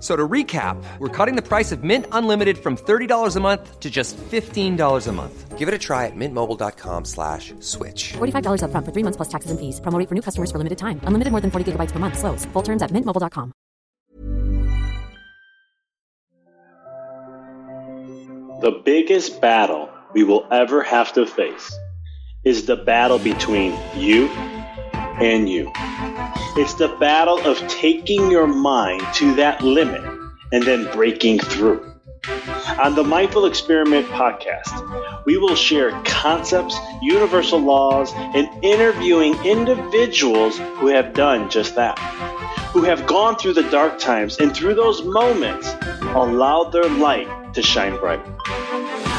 So to recap, we're cutting the price of Mint Unlimited from $30 a month to just $15 a month. Give it a try at mintmobile.com slash switch. $45 upfront for three months plus taxes and fees. Promo for new customers for limited time. Unlimited more than 40 gigabytes per month. Slows. Full terms at mintmobile.com. The biggest battle we will ever have to face is the battle between you and you. It's the battle of taking your mind to that limit and then breaking through. On the Mindful Experiment podcast, we will share concepts, universal laws, and interviewing individuals who have done just that, who have gone through the dark times and through those moments allowed their light to shine bright.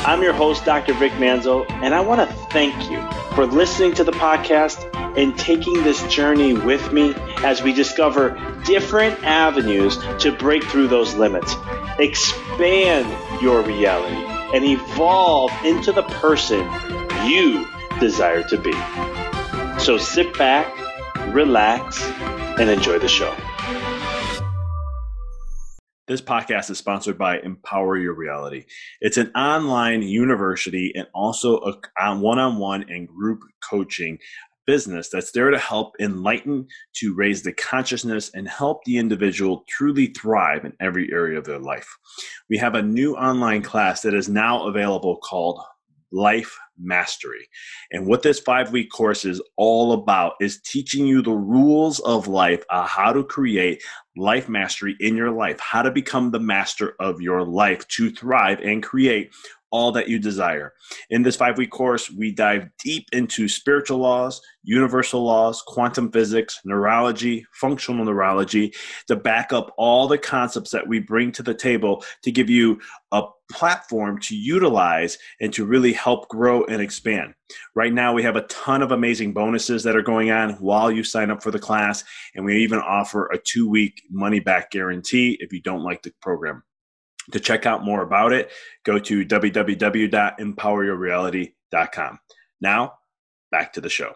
I'm your host, Dr. Vic Manzo, and I want to thank you for listening to the podcast and taking this journey with me as we discover different avenues to break through those limits, expand your reality, and evolve into the person you desire to be. So sit back, relax, and enjoy the show. This podcast is sponsored by Empower Your Reality. It's an online university and also a one on one and group coaching business that's there to help enlighten, to raise the consciousness, and help the individual truly thrive in every area of their life. We have a new online class that is now available called Life Mastery. And what this five week course is all about is teaching you the rules of life, uh, how to create life mastery in your life, how to become the master of your life to thrive and create all that you desire. In this five week course, we dive deep into spiritual laws, universal laws, quantum physics, neurology, functional neurology to back up all the concepts that we bring to the table to give you a platform to utilize and to really help grow and expand. Right now, we have a ton of amazing bonuses that are going on while you sign up for the class, and we even offer a two week money back guarantee if you don't like the program. To check out more about it, go to www.empoweryourreality.com. Now, back to the show.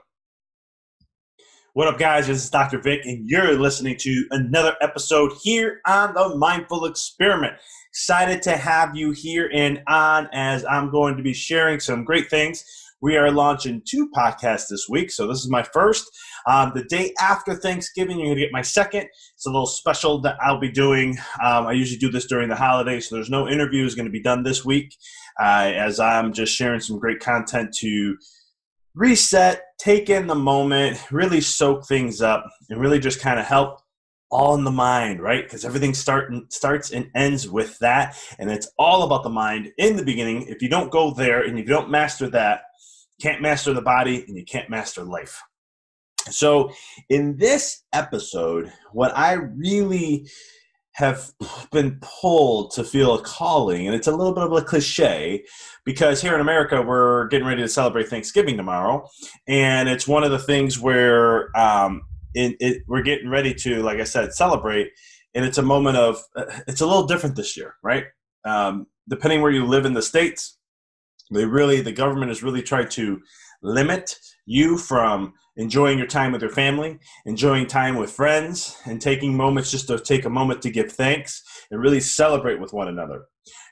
What up, guys? This is Dr. Vic, and you're listening to another episode here on the Mindful Experiment. Excited to have you here and on as I'm going to be sharing some great things. We are launching two podcasts this week, so this is my first. Um, the day after Thanksgiving, you're going to get my second. It's a little special that I'll be doing. Um, I usually do this during the holidays, so there's no interviews going to be done this week uh, as I'm just sharing some great content to reset, take in the moment, really soak things up, and really just kind of help all in the mind, right? Because everything start, starts and ends with that. And it's all about the mind in the beginning. If you don't go there and you don't master that, can't master the body and you can't master life. So, in this episode, what I really have been pulled to feel a calling, and it's a little bit of a cliche because here in America we're getting ready to celebrate Thanksgiving tomorrow, and it's one of the things where um, it, it, we're getting ready to, like I said, celebrate, and it's a moment of uh, it's a little different this year, right? Um, depending where you live in the states, they really the government has really tried to limit you from enjoying your time with your family, enjoying time with friends, and taking moments just to take a moment to give thanks and really celebrate with one another.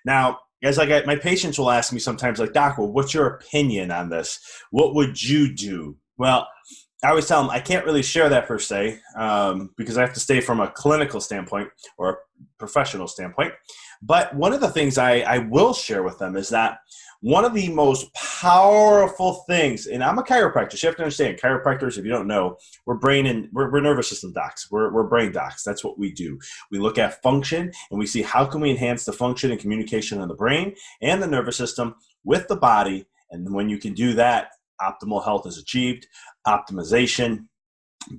Now, as I get my patients will ask me sometimes, like, Doc, well, what's your opinion on this? What would you do? Well, I always tell them I can't really share that per se um, because I have to stay from a clinical standpoint or a professional standpoint. But one of the things I, I will share with them is that one of the most powerful things, and I'm a chiropractor. You have to understand, chiropractors, if you don't know, we're brain and we're, we're nervous system docs. We're, we're brain docs. That's what we do. We look at function and we see how can we enhance the function and communication of the brain and the nervous system with the body. And when you can do that, optimal health is achieved. Optimization,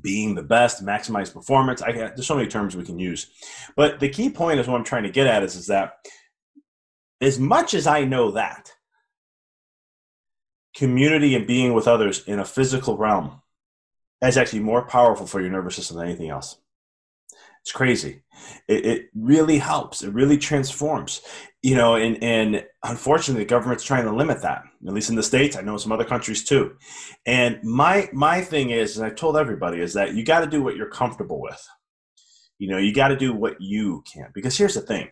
being the best, maximize performance. I, there's so many terms we can use, but the key point is what I'm trying to get at is, is that as much as I know that, community and being with others in a physical realm is actually more powerful for your nervous system than anything else. It's crazy. It, it really helps. It really transforms. You know, and, and unfortunately, the government's trying to limit that. At least in the states, I know some other countries too. And my my thing is, and I told everybody, is that you got to do what you're comfortable with. You know, you got to do what you can. Because here's the thing: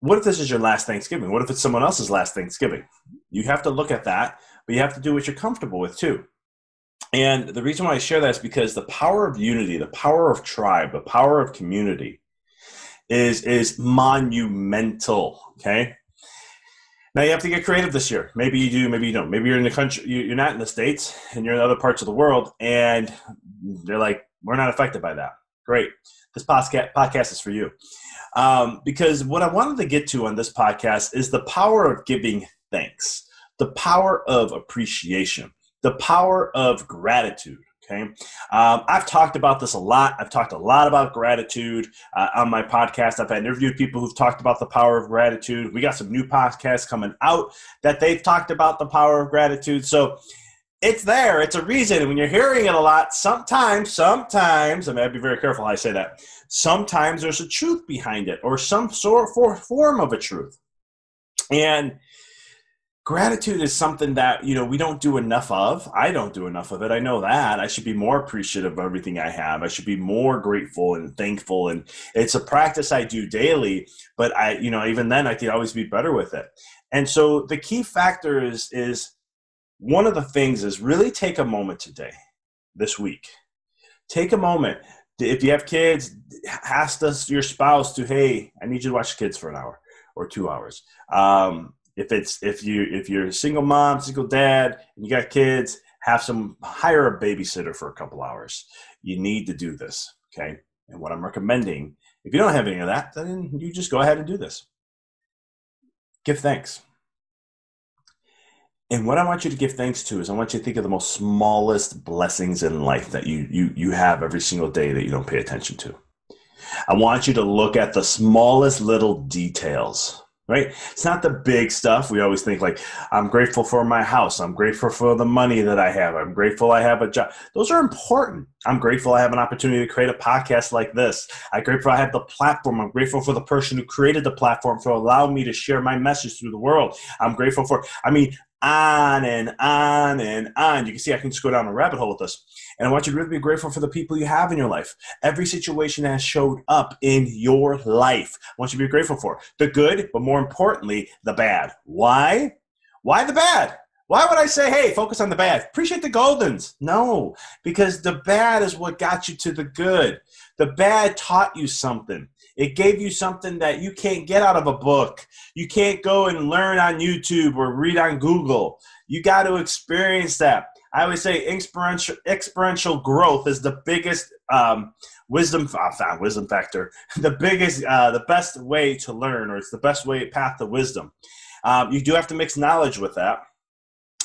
what if this is your last Thanksgiving? What if it's someone else's last Thanksgiving? You have to look at that, but you have to do what you're comfortable with too. And the reason why I share that is because the power of unity, the power of tribe, the power of community is is monumental. Okay. Now you have to get creative this year. Maybe you do, maybe you don't. Maybe you're in the country, you're not in the states, and you're in other parts of the world, and they're like, "We're not affected by that." Great, this podcast podcast is for you. Um, because what I wanted to get to on this podcast is the power of giving thanks, the power of appreciation, the power of gratitude. Okay. Um, I've talked about this a lot. I've talked a lot about gratitude uh, on my podcast. I've interviewed people who've talked about the power of gratitude. We got some new podcasts coming out that they've talked about the power of gratitude. So it's there. It's a reason. And when you're hearing it a lot, sometimes, sometimes, I mean, I'd be very careful how I say that. Sometimes there's a truth behind it or some sort of form of a truth. And gratitude is something that you know we don't do enough of. I don't do enough of it. I know that. I should be more appreciative of everything i have. I should be more grateful and thankful and it's a practice i do daily but i you know even then i could always be better with it. And so the key factor is is one of the things is really take a moment today this week. Take a moment. If you have kids ask us your spouse to hey i need you to watch the kids for an hour or two hours. Um, if it's if you if you're a single mom, single dad, and you got kids, have some hire a babysitter for a couple hours. You need to do this, okay? And what I'm recommending, if you don't have any of that, then you just go ahead and do this. Give thanks. And what I want you to give thanks to is I want you to think of the most smallest blessings in life that you you you have every single day that you don't pay attention to. I want you to look at the smallest little details right? It's not the big stuff. We always think like, I'm grateful for my house. I'm grateful for the money that I have. I'm grateful I have a job. Those are important. I'm grateful I have an opportunity to create a podcast like this. I'm grateful I have the platform. I'm grateful for the person who created the platform to allow me to share my message through the world. I'm grateful for, I mean, on and on and on. You can see I can just go down a rabbit hole with this. And I want you to really be grateful for the people you have in your life. Every situation that showed up in your life, I want you to be grateful for the good, but more importantly, the bad. Why? Why the bad? Why would I say, hey, focus on the bad? Appreciate the Goldens. No, because the bad is what got you to the good. The bad taught you something. It gave you something that you can't get out of a book. You can't go and learn on YouTube or read on Google. You got to experience that. I always say experiential, experiential growth is the biggest um, wisdom, uh, wisdom factor, the biggest, uh, the best way to learn, or it's the best way path to wisdom. Um, you do have to mix knowledge with that.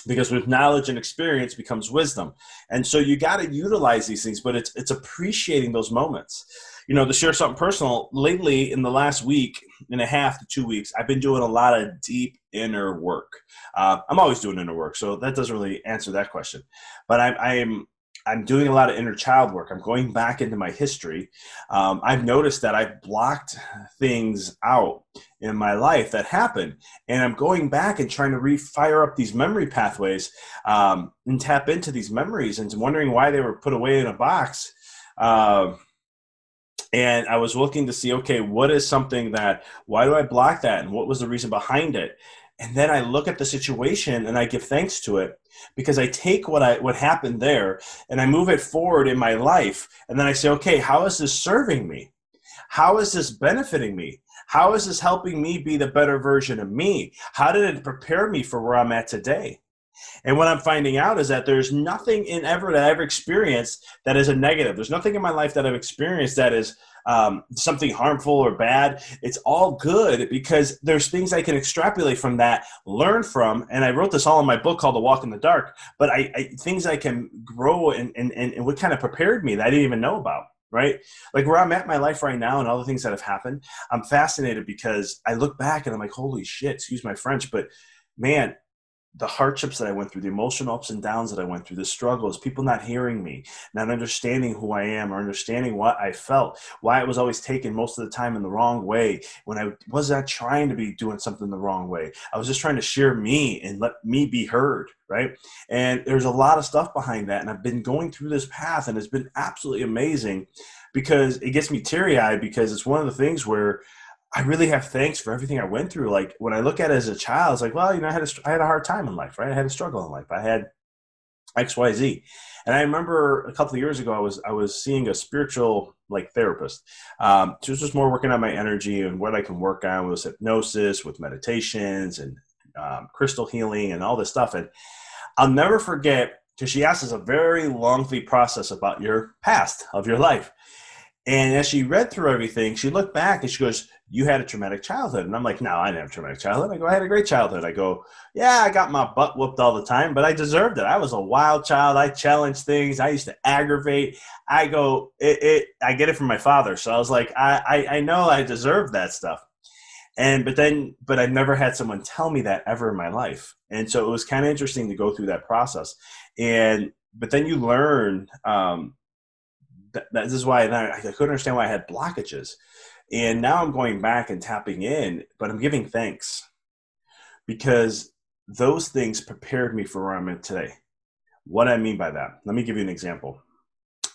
Because with knowledge and experience becomes wisdom and so you got to utilize these things but it's it's appreciating those moments you know to share something personal lately in the last week and a half to two weeks i've been doing a lot of deep inner work uh, i'm always doing inner work so that doesn't really answer that question but i'm i'm I'm doing a lot of inner child work. I'm going back into my history. Um, I've noticed that I've blocked things out in my life that happened, and I'm going back and trying to refire up these memory pathways um, and tap into these memories and wondering why they were put away in a box. Uh, and I was looking to see, okay, what is something that, why do I block that? And what was the reason behind it? And then I look at the situation and I give thanks to it because I take what I what happened there and I move it forward in my life. And then I say, okay, how is this serving me? How is this benefiting me? How is this helping me be the better version of me? How did it prepare me for where I'm at today? And what I'm finding out is that there's nothing in ever that I've experienced that is a negative. There's nothing in my life that I've experienced that is um, something harmful or bad. It's all good because there's things I can extrapolate from that, learn from, and I wrote this all in my book called The Walk in the Dark. But I, I things I can grow and, and and what kind of prepared me that I didn't even know about right? Like where I'm at in my life right now and all the things that have happened, I'm fascinated because I look back and I'm like, holy shit, excuse my French, but man, the hardships that I went through, the emotional ups and downs that I went through, the struggles, people not hearing me, not understanding who I am or understanding what I felt, why it was always taken most of the time in the wrong way when I was not trying to be doing something the wrong way. I was just trying to share me and let me be heard, right? And there's a lot of stuff behind that. And I've been going through this path and it's been absolutely amazing because it gets me teary eyed because it's one of the things where I really have thanks for everything I went through. Like when I look at it as a child, it's like, well, you know, I had a, I had a hard time in life, right? I had a struggle in life. I had X, Y, Z. And I remember a couple of years ago, I was I was seeing a spiritual like therapist. Um, she was just more working on my energy and what I can work on with hypnosis, with meditations, and um, crystal healing, and all this stuff. And I'll never forget because she asked us a very lengthy process about your past of your life. And as she read through everything, she looked back and she goes, You had a traumatic childhood. And I'm like, No, I didn't have a traumatic childhood. I go, I had a great childhood. I go, Yeah, I got my butt whooped all the time, but I deserved it. I was a wild child. I challenged things. I used to aggravate. I go, it, it I get it from my father. So I was like, I, I, I know I deserve that stuff. And but then but I've never had someone tell me that ever in my life. And so it was kind of interesting to go through that process. And but then you learn um, that, this is why I, I couldn't understand why I had blockages. And now I'm going back and tapping in, but I'm giving thanks because those things prepared me for where I'm at today. What I mean by that, let me give you an example.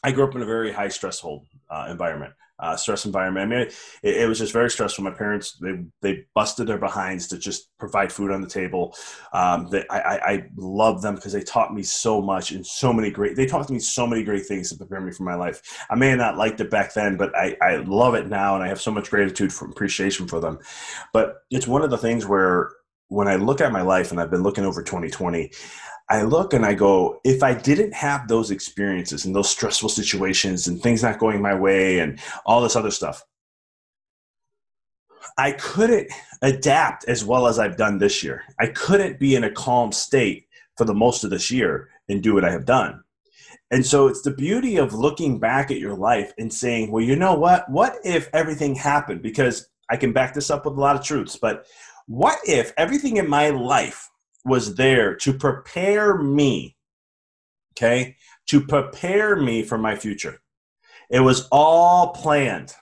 I grew up in a very high stressful uh, environment uh, stress environment. I mean, it, it, was just very stressful. My parents they they busted their behinds to just provide food on the table. Um, I, I love them because they taught me so much and so many great. They taught me so many great things to prepare me for my life. I may have not liked it back then, but I, I love it now, and I have so much gratitude for appreciation for them. But it's one of the things where when I look at my life, and I've been looking over 2020, I look and I go, if I didn't have those experiences and those stressful situations and things not going my way and all this other stuff, I couldn't adapt as well as I've done this year. I couldn't be in a calm state for the most of this year and do what I have done. And so it's the beauty of looking back at your life and saying, well, you know what? What if everything happened? Because I can back this up with a lot of truths, but what if everything in my life was there to prepare me, okay, to prepare me for my future. It was all planned.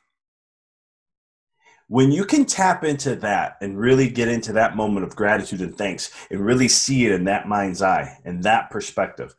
When you can tap into that and really get into that moment of gratitude and thanks and really see it in that mind's eye and that perspective,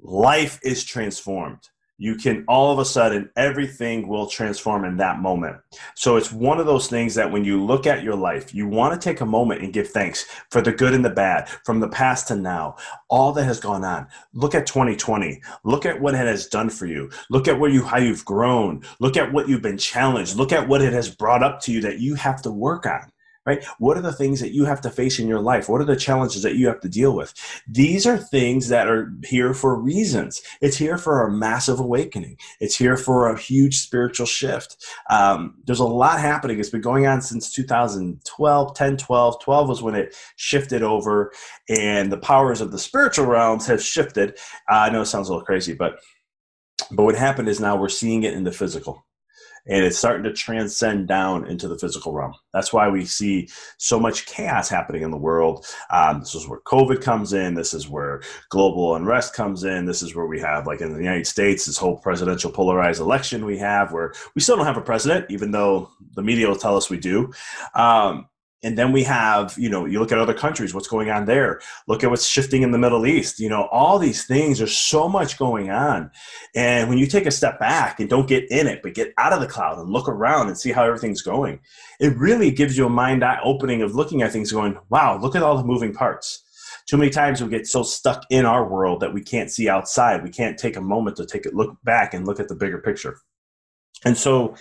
life is transformed you can all of a sudden everything will transform in that moment. So it's one of those things that when you look at your life, you want to take a moment and give thanks for the good and the bad, from the past to now, all that has gone on. Look at 2020. Look at what it has done for you. Look at where you how you've grown. Look at what you've been challenged. Look at what it has brought up to you that you have to work on right? What are the things that you have to face in your life? What are the challenges that you have to deal with? These are things that are here for reasons. It's here for a massive awakening. It's here for a huge spiritual shift. Um, there's a lot happening. It's been going on since 2012, 10, 12. 12 was when it shifted over, and the powers of the spiritual realms have shifted. Uh, I know it sounds a little crazy, but but what happened is now we're seeing it in the physical and it's starting to transcend down into the physical realm. That's why we see so much chaos happening in the world. Um, this is where COVID comes in. This is where global unrest comes in. This is where we have, like in the United States, this whole presidential polarized election we have, where we still don't have a president, even though the media will tell us we do. Um, and then we have you know you look at other countries what's going on there. Look at what's shifting in the middle east. You know all these things there's so much going on. And when you take a step back and don't get in it but get out of the cloud and look around and see how everything's going it really gives you a mind eye opening of looking at things going wow look at all the moving parts. Too many times we get so stuck in our world that we can't see outside. We can't take a moment to take a look back and look at the bigger picture and so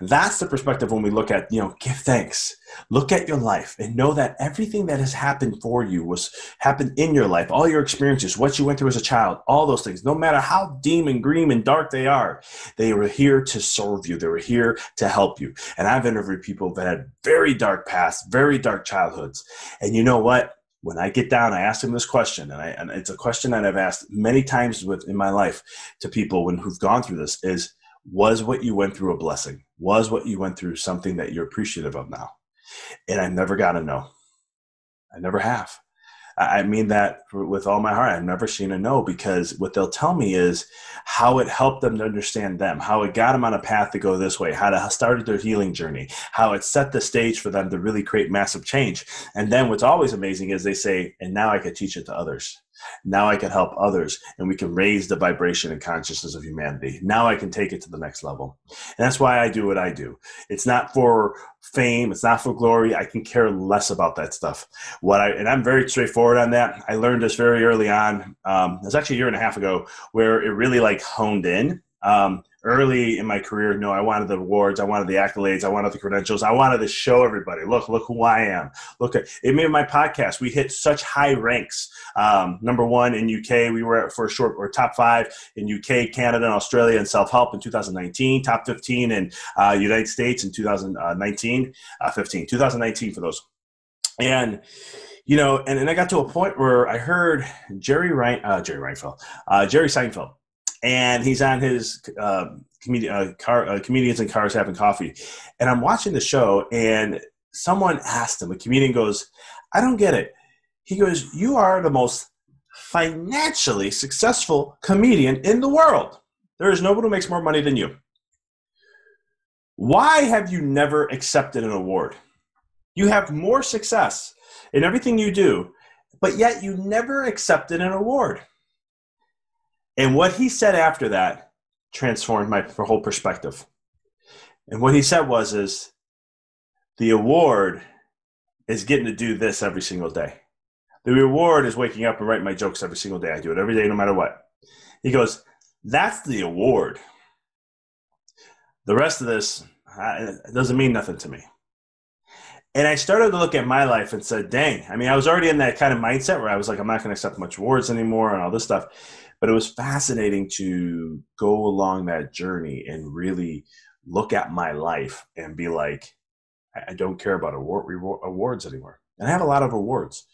that's the perspective when we look at, you know, give thanks. Look at your life and know that everything that has happened for you was happened in your life, all your experiences, what you went through as a child, all those things, no matter how dim and green and dark they are, they were here to serve you. They were here to help you. And I've interviewed people that had very dark pasts, very dark childhoods. And you know what? when I get down, I ask them this question, and, I, and it's a question that I've asked many times with in my life to people when who've gone through this: is was what you went through a blessing? Was what you went through something that you're appreciative of now? And I never got a no. I never have. I mean that with all my heart. I've never seen a no because what they'll tell me is how it helped them to understand them, how it got them on a path to go this way, how to started their healing journey, how it set the stage for them to really create massive change. And then what's always amazing is they say, and now I can teach it to others. Now I can help others and we can raise the vibration and consciousness of humanity. Now I can take it to the next level. And that's why I do what I do. It's not for fame, it's not for glory. I can care less about that stuff. What I and I'm very straightforward on that. I learned this very early on. Um, it was actually a year and a half ago where it really like honed in. Um, early in my career, no, I wanted the awards, I wanted the accolades, I wanted the credentials, I wanted to show everybody, look, look who I am. Look at it made my podcast. We hit such high ranks. Um, number one in UK, we were for a short or top five in UK, Canada, and Australia in self help in 2019. Top 15 in uh, United States in 2019, uh, 15, 2019 for those. And you know, and, and I got to a point where I heard Jerry Rein, uh, Jerry Reinfeld, uh, Jerry Seinfeld and he's on his uh, comedian, uh, car, uh, comedians and cars having coffee, and I'm watching the show, and someone asked him, a comedian goes, "I don't get it." He goes, "You are the most financially successful comedian in the world. There is nobody who makes more money than you. Why have you never accepted an award? You have more success in everything you do, but yet you never accepted an award." And what he said after that transformed my whole perspective. And what he said was is the award is getting to do this every single day. The reward is waking up and writing my jokes every single day. I do it every day, no matter what. He goes, that's the award. The rest of this doesn't mean nothing to me. And I started to look at my life and said, dang, I mean, I was already in that kind of mindset where I was like, I'm not going to accept much awards anymore and all this stuff but it was fascinating to go along that journey and really look at my life and be like, I don't care about award, awards anymore. And I have a lot of awards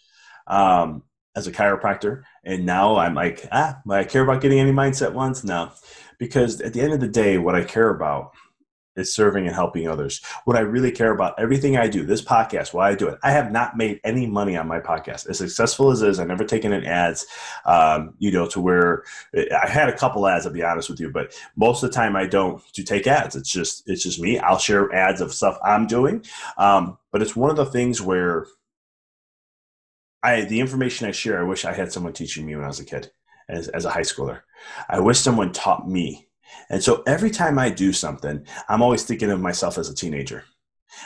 um, as a chiropractor. And now I'm like, ah, I care about getting any mindset ones? No. Because at the end of the day, what I care about is serving and helping others. What I really care about, everything I do, this podcast, why I do it. I have not made any money on my podcast. As successful as it is, I've never taken in ads, um, you know, to where I had a couple ads, I'll be honest with you, but most of the time I don't to take ads. It's just, it's just me. I'll share ads of stuff I'm doing. Um, but it's one of the things where I, the information I share, I wish I had someone teaching me when I was a kid, as, as a high schooler. I wish someone taught me and so every time I do something, I'm always thinking of myself as a teenager.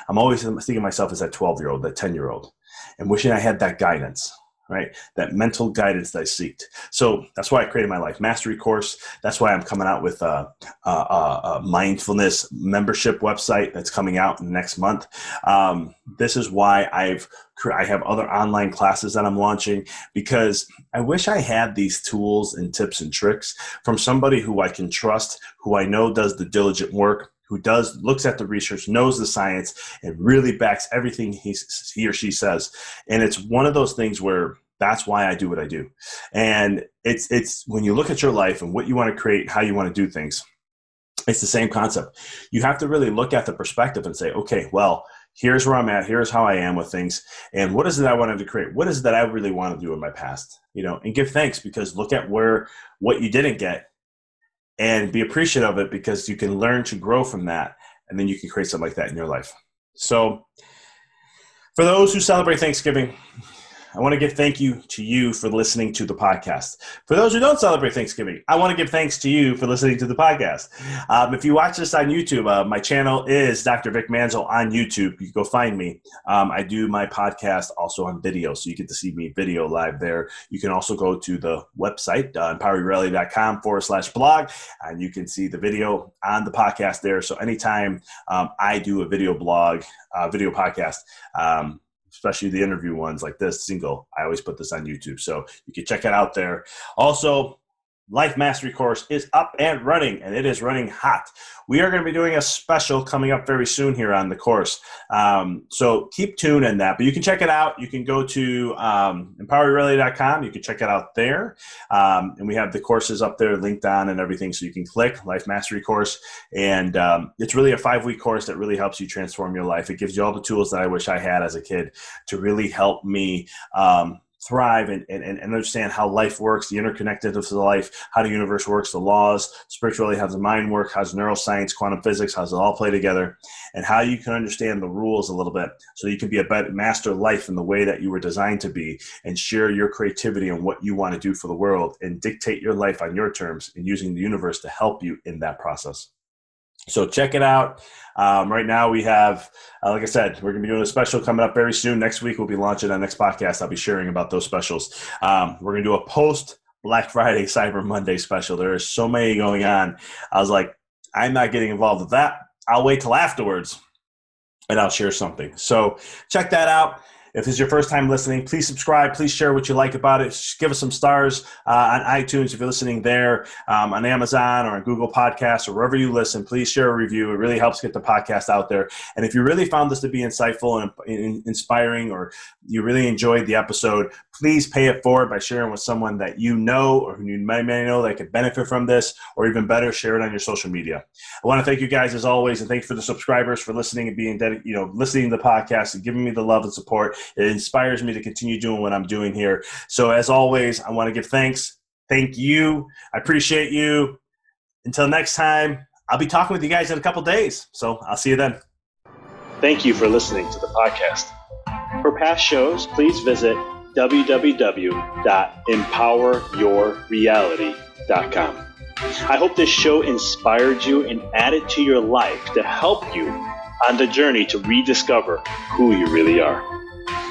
I'm always thinking of myself as that 12 year old, that 10 year old, and wishing I had that guidance. Right? That mental guidance that I seek. So that's why I created my life mastery course. That's why I'm coming out with a, a, a mindfulness membership website that's coming out next month. Um, this is why I've I have other online classes that I'm launching because I wish I had these tools and tips and tricks from somebody who I can trust, who I know does the diligent work, who does looks at the research, knows the science, and really backs everything he, he or she says. And it's one of those things where that's why I do what I do. And it's it's when you look at your life and what you want to create, how you want to do things, it's the same concept. You have to really look at the perspective and say, okay, well, here's where I'm at, here's how I am with things, and what is it I wanted to create? What is it that I really want to do in my past? You know, and give thanks because look at where what you didn't get and be appreciative of it because you can learn to grow from that and then you can create something like that in your life. So for those who celebrate Thanksgiving, I want to give thank you to you for listening to the podcast. For those who don't celebrate Thanksgiving, I want to give thanks to you for listening to the podcast. Um, if you watch this on YouTube, uh, my channel is Dr. Vic Manzo on YouTube. You can go find me. Um, I do my podcast also on video, so you get to see me video live there. You can also go to the website, uh, empoweryourreality.com forward slash blog, and you can see the video on the podcast there. So anytime um, I do a video blog, uh, video podcast, um, especially the interview ones like this single. I always put this on YouTube, so you can check it out there. Also, Life Mastery course is up and running, and it is running hot. We are going to be doing a special coming up very soon here on the course. Um, so keep tuned in that. But you can check it out. You can go to um. You can check it out there. Um, and we have the courses up there linked on and everything. So you can click Life Mastery course. And um, it's really a five week course that really helps you transform your life. It gives you all the tools that I wish I had as a kid to really help me um, thrive and, and, and understand how life works, the interconnectedness of life, how the universe works, the laws, spiritually, how the mind work, how's neuroscience, quantum physics, how it all play together, and how you can understand the rules a little bit so you can be a better master life in the way that you were designed to be and share your creativity and what you want to do for the world and dictate your life on your terms and using the universe to help you in that process. So check it out. Um, right now we have, uh, like I said, we're going to be doing a special coming up very soon. Next week we'll be launching our next podcast. I'll be sharing about those specials. Um, we're going to do a post Black Friday Cyber Monday special. There are so many going on. I was like, I'm not getting involved with that. I'll wait till afterwards and I'll share something. So check that out. If this is your first time listening, please subscribe. Please share what you like about it. Just give us some stars uh, on iTunes if you're listening there, um, on Amazon or on Google Podcasts or wherever you listen. Please share a review. It really helps get the podcast out there. And if you really found this to be insightful and inspiring or you really enjoyed the episode, please pay it forward by sharing with someone that you know or who you may, may know that could benefit from this, or even better, share it on your social media. I want to thank you guys as always, and thank you for the subscribers for listening and being dedicated, you know, listening to the podcast and giving me the love and support. It inspires me to continue doing what I'm doing here. So, as always, I want to give thanks. Thank you. I appreciate you. Until next time, I'll be talking with you guys in a couple days. So, I'll see you then. Thank you for listening to the podcast. For past shows, please visit www.empoweryourreality.com. I hope this show inspired you and added to your life to help you on the journey to rediscover who you really are.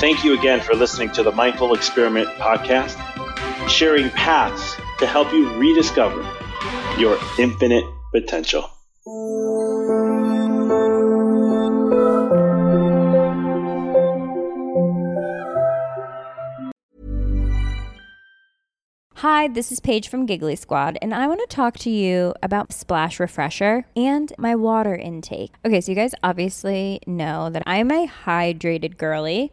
Thank you again for listening to the Mindful Experiment podcast, sharing paths to help you rediscover your infinite potential. Hi, this is Paige from Giggly Squad, and I want to talk to you about Splash Refresher and my water intake. Okay, so you guys obviously know that I'm a hydrated girly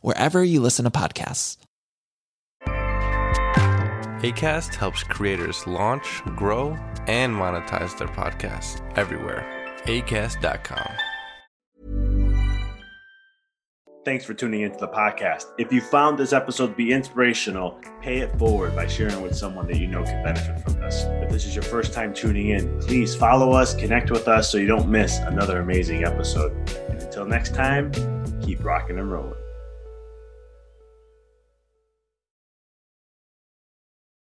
wherever you listen to podcasts. ACAST helps creators launch, grow, and monetize their podcasts everywhere. ACAST.com. Thanks for tuning into the podcast. If you found this episode to be inspirational, pay it forward by sharing with someone that you know can benefit from this. If this is your first time tuning in, please follow us, connect with us so you don't miss another amazing episode. And until next time, keep rocking and rolling.